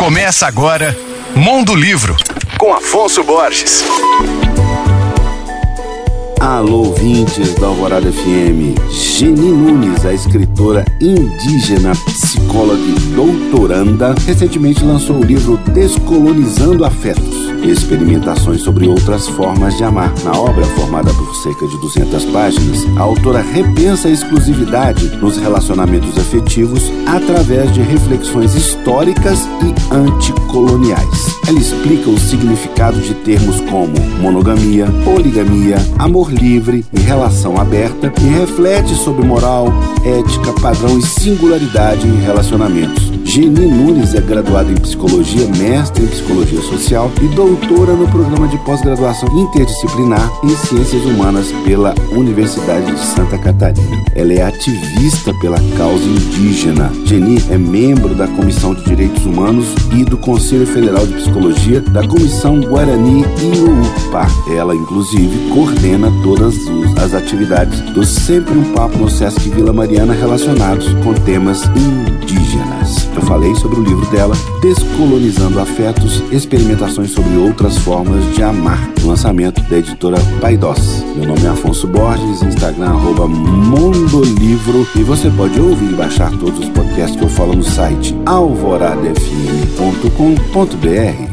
Começa agora Mundo Livro, com Afonso Borges. Alô, ouvintes da Alvorada FM. Geni Nunes, a escritora indígena, psicóloga e doutoranda, recentemente lançou o livro Descolonizando Afetos experimentações sobre outras formas de amar. Na obra, formada por cerca de 200 páginas, a autora repensa a exclusividade nos relacionamentos afetivos através de reflexões históricas e anticoloniais. Ela explica o significado de termos como monogamia, poligamia, amor livre e relação aberta e reflete sobre moral, ética, padrão e singularidade em relacionamentos. Geni Nunes é graduada em psicologia, mestre em psicologia social e doutora no programa de pós-graduação interdisciplinar em ciências humanas pela Universidade de Santa Catarina. Ela é ativista pela causa indígena. Geni é membro da Comissão de Direitos Humanos e do Conselho Federal de Psicologia da Comissão Guarani Iupa. Ela, inclusive, coordena todas as atividades do Sempre um Papo no Sesc Vila Mariana relacionados com temas indígenas. Eu falei sobre o livro dela, Descolonizando Afetos, Experimentações sobre Outras Formas de Amar, lançamento da editora Paidós. Meu nome é Afonso Borges, Instagram arroba Mondolivro e você pode ouvir e baixar todos os podcasts que eu falo no site alvoradafm.com.br.